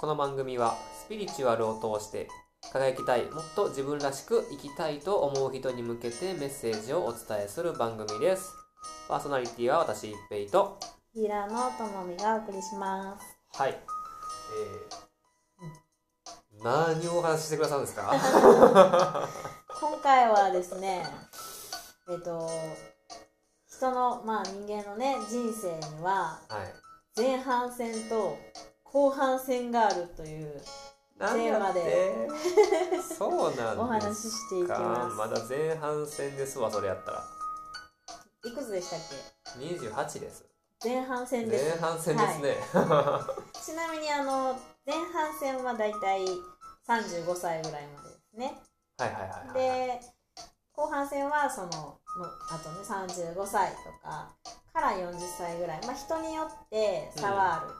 この番組はスピリチュアルを通して輝きたいもっと自分らしく生きたいと思う人に向けてメッセージをお伝えする番組です。パーソナリティは私一平と。平野智美がお送りします。はい。えー、何をお話ししてくださるんですか？今回はですね、えっ、と、人の、まあ人間のね、人生にははい。前半戦と後半戦があるというテーマで。でそうなんお話ししていきます。まだ前半戦ですわそれやったら。いくつでしたっ28です。け前半戦です。前半戦ですね、ちなみにあの、前半戦はだいたい35歳ぐらいまでですね。はい、はいはいはいはい。で後半戦はそののあとね35歳とかから40歳ぐらい。まあ人によって差はある、う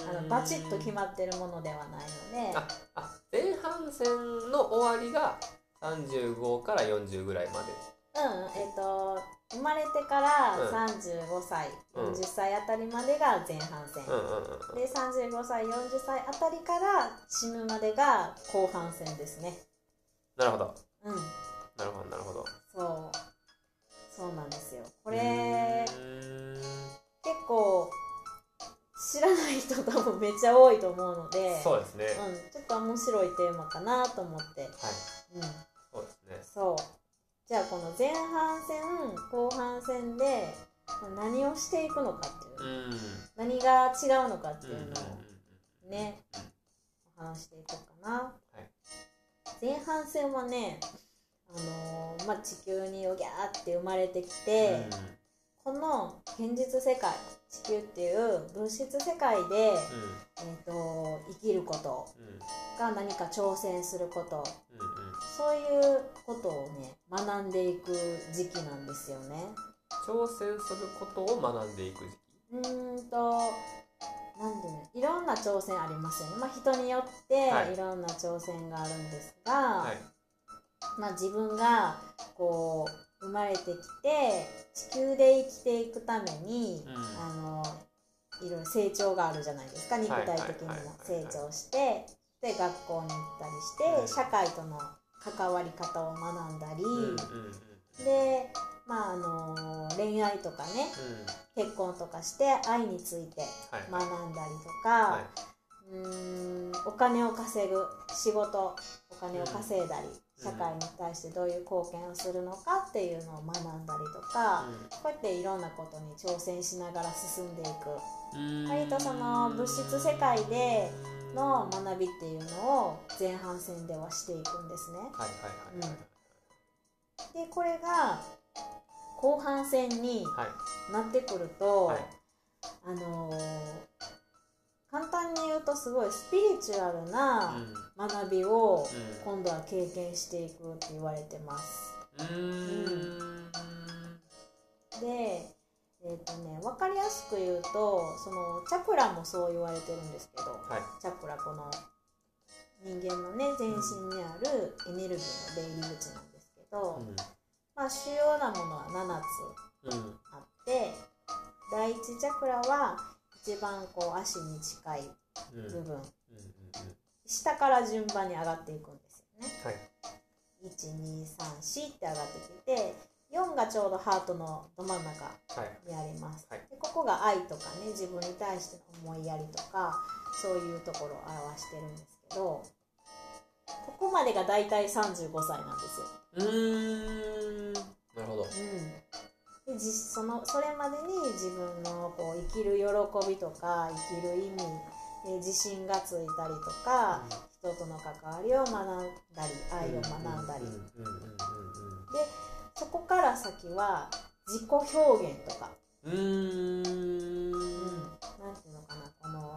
ーん。あのバチッと決まってるものではないので。ああ前半戦の終わりが35から40ぐらいまで。うんえっ、と生まれてからうん。35歳、うん40歳あたりまでが前半戦、うんうんうんで35歳40歳あたりから死ぬまでが後半戦ですね。なるほど。うん。なるほどなるほど。そうそうなんですよ。ここれ結構知らない人多分めっちゃ多いと思うのでそうですね、うん、ちょっと面白いテーマかなと思って、はい。うん、そうですね。そう。じゃあこの前半戦後半戦で何をしていくのかっていうう、ん。何が違うのかっていうのをね、お話していこうかな、はい。前半戦はねあのーまあ、地球によぎゃーって生まれてきて、この現実世界地球っていう物質世界で、えー、と生きることうんうんが何か挑戦することうんうんそういうことをね学んでいく時期なんですよね。挑戦することを学んでいく時期うーんとなんでねいろんな挑戦ありますよね。まあ、人によってはいいろんな挑戦があるんですが、はいまあ、自分がこう生まれてきて地球で生きていくために、うん。あのいろいろ成長があるじゃないですか。肉体的にも成長してで学校に行ったりして、うん。社会との関わり方を学んだり、うんうんうん。で、まあ、あの恋愛とかねうん。結婚とかして愛についてはい学んだりとか、はうーんお金を稼ぐ仕事お金を稼いだり、うん社会に対してどういう貢献をするのかっていうのを学んだりとか、こうやっていろんなことに挑戦しながら進んでいく。うん。割とその物質世界での学びっていうのを前半戦ではしていくんですね。はいはいはいはい。でこれが後半戦にはい。なってくると、はい。あのー簡単に言うとすごいスピリチュアルな学びを今度は経験していくって言われてます。うん。うん。で、えっ、とね、分かりやすく言うと、そのチャクラもそう言われてるんですけど、はい。チャクラこの人間のね全身にあるエネルギーの出入り口なんですけど、まあ主要なものは7つうんうん。あって第一チャクラは一番こう足に近いうん。部分、下から順番に上がっていくんですよね。はい。1234って上がってきて4がちょうどハートのど真ん中はい。にあります、はい。でここが愛とかね自分に対しての思いやりとかそういうところを表してるんですけどここまでが大体35歳なんですよ。そのそれまでに自分のこう生きる喜びとか生きる意味え自信がついたりとか人との関わりを学んだり愛を学んだり。うんうんうんうんそこから先は自己表現とか、うんうんなんていうのかなこの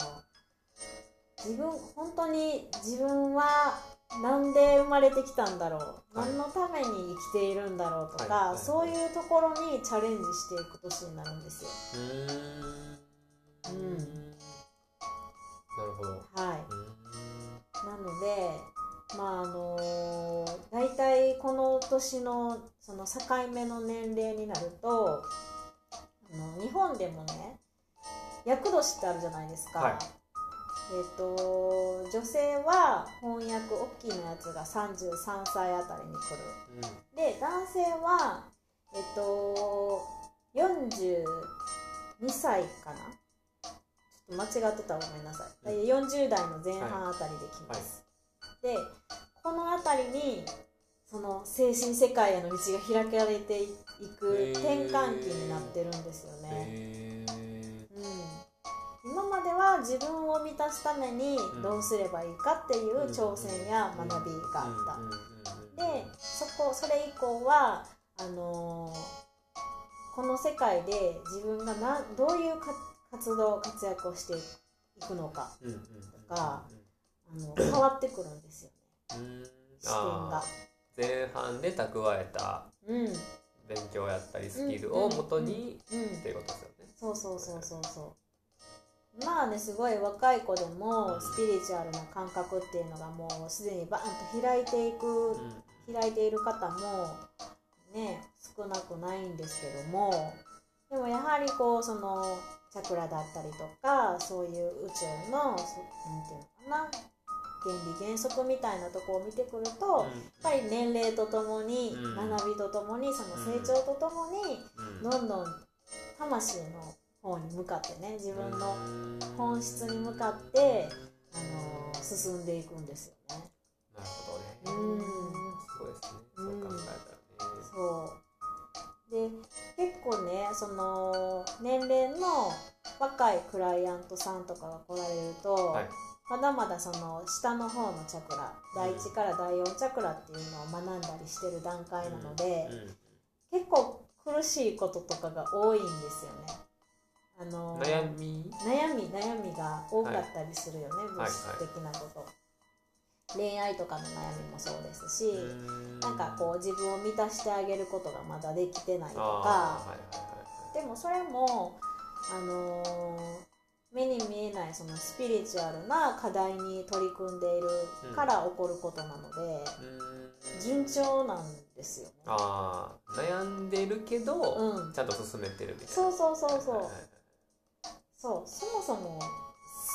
自分本当に自分はなんで生まれてきたんだろう、はい。何のために生きているんだろうとか、はいはいはい。そういうところにチャレンジしていく年になるんですよ。うー。んうん。なるほど。はい、なのでまああの大体この年のその境目の年齢になるとあの日本でもね厄年ってあるじゃないですか、はいえっ、と女性は翻訳大きいのやつが33歳あたりに来る。うん。で男性はえっ、と42歳かな？ちょっと間違ってたらごめんなさい、40代の前半あたりで来ます、でこのあたりにその精神世界への道が開かれていく転換期になってるんですよね、では自分を満たすためにん。どうすればいいかっていう挑戦や学びがあった、でそこそれ以降はあのーこの世界で自分がなどういうか活動活躍をしていくのかうん。うん。うん。かあの変わってくるんですよね。うん。視点が。前半で蓄えたうん。勉強やったりスキルをもとにうん。っていうことですよね。そうそうそうそうそうまあねすごい若い子でもスピリチュアルな感覚っていうのがもうすでにバーンと開いていくうん。開いている方もね少なくないんですけどもでもやはりこうそのチャクラだったりとかそういう宇宙のそなんていうのかな原理原則みたいなとこを見てくると、やっぱり年齢とともに、うん。学びとともにその成長とともに、うん。どんどん魂の方に向かってね自分の本質に向かって、あのー進んでいくんですよね。なるほどね。うんそうですね。そう考えたらね。そうで結構ねその年齢の若いクライアントさんとかが来られると、はいまだまだその下の方のチャクラ第1から第4チャクラっていうのを学んだりしてる段階なので、うん結構苦しいこととかが多いんですよね。あの悩み？悩み悩みが多かったりするよね、い物質的なこと、恋愛とかの悩みもそうですし、なんかこう自分を満たしてあげることがまだできてないとか。でもそれもあのー目に見えないそのスピリチュアルな課題に取り組んでいるから起こることなので、順調なんですよね。ああ悩んでるけど、うん。ちゃんと進めてるみたいな。そうそうそうそうそうそもそも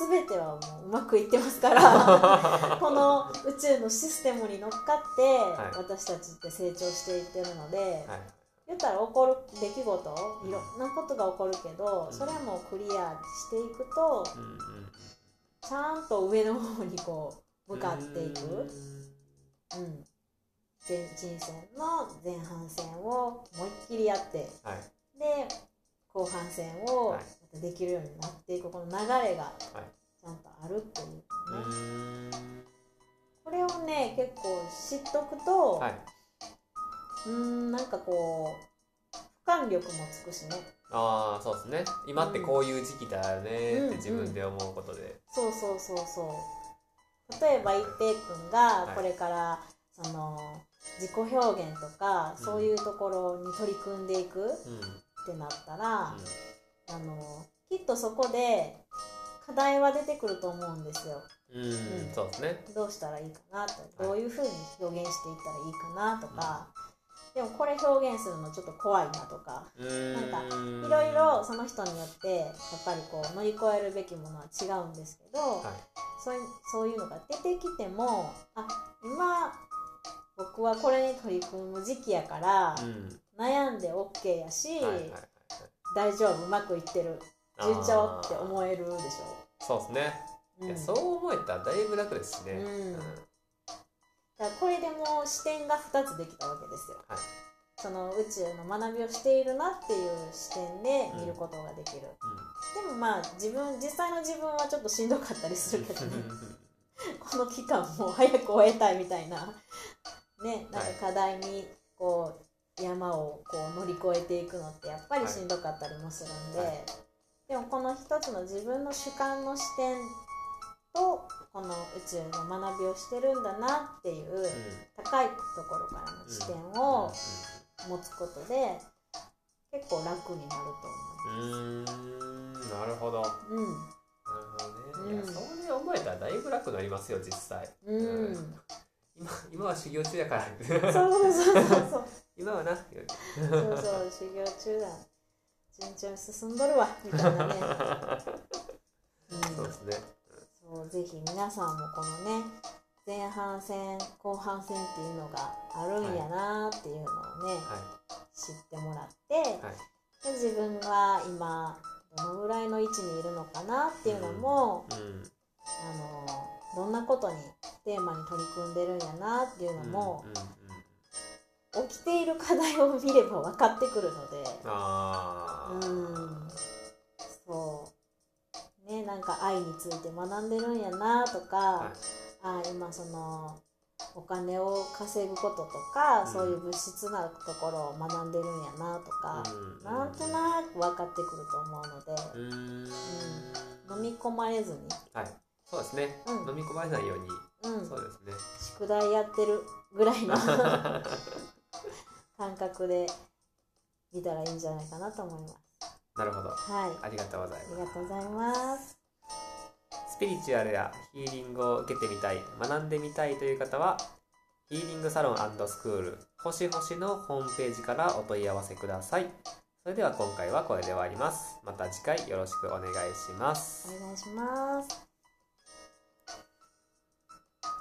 全てはもううまくいってますから この宇宙のシステムに乗っかって、い。私たちって成長していってるので、はい。言ったら起こる出来事いろんなことが起こるけど、うん。それもクリアしていくとうんうんちゃんと上の方にこう向かっていく、うん。うん、前人生の前半戦を思いっきりやって。はい。で後半戦をはいまたできるようになっていくこの流れがはい。ちゃんとあるっていうね、うーん。これをね結構知っとくと、はい。うーんなんかこう俯瞰力もつくしね。ああそうですね。今ってこういう時期だよねうんって自分で思うことで、そうそうそうそう。例えば一平君がこれからその自己表現とかうん。そういうところに取り組んでいくっうん。てなったら、うあのきっとそこで課題は出てくると思うんですよ。ん、うん。そうですね。どうしたらいいかなとどういうふうに表現していったらいいかなとか、でもこれ表現するのちょっと怖いなとかなんかいろいろその人によってやっぱりこう乗り越えるべきものは違うんですけど、はい。そういうそういうのが出てきてもあ今僕はこれに取り組む時期やから、うん。悩んで OK やし、はいはい大丈夫？うまくいってる？順調？って思えるでしそうですね、ょ、うん、いやそう思えたらだいぶ楽ですしね、うん。だからこれでもう視点が2つできたわけですよ、はい。その宇宙の学びをしているなっていう視点で見ることができる、でもまあ自分実際の自分はちょっとしんどかったりするけどね。この期間もう早く終えたいみたいな。ねなんか課題にこう山をこう乗り越えていくのってやっぱりしんどかったりもするんで、はい。でもこの一つの自分の主観の視点とこの宇宙の学びをしてるんだなっていう高いところからの視点を持つことで結構楽になるとうんうんうん。なるほど。なる思う。ほどね、いやうんそれ思えたらだいぶ楽になりますよ実際。うん、うん、今今は修行中やから。そうそうそうそう今はなそうそう修行中だ。順調に進んどるわ。みたいなね、うん、そうですね。そそうぜひ皆さんもこのね前半戦後半戦っていうのがあるんやなっていうのをね、は知ってもらって、いはい。で自分が今どのぐらいの位置にいるのかなっていうのも、うん。あのどんなことにテーマに取り組んでるんやなっていうのも、うんうんうん起きている課題を見れば分かってくるので。あー。うん。そう。ねなんか愛について学んでるんやなとか、はい。あ今そのお金を稼ぐこととか、うん。そういう物質なところを学んでるんやなとか、うん。なんとなく分かってくると思うので、うーん。飲み込まれずに、はい。そうですね、うん。飲み込まれないように。うん、そうですね。宿題やってるぐらいの 感覚で見たらいいんじゃないかなと思います。なるほどはい、ありがとうございありますがとうございます。スピリチュアルやヒーリングを受けてみたい学んでみたいという方はヒーリングサロンスクール星星のホームページからお問い合わせくださいそれでは今回はこれで終わりますまた次回よろしくお願いしますお願いします。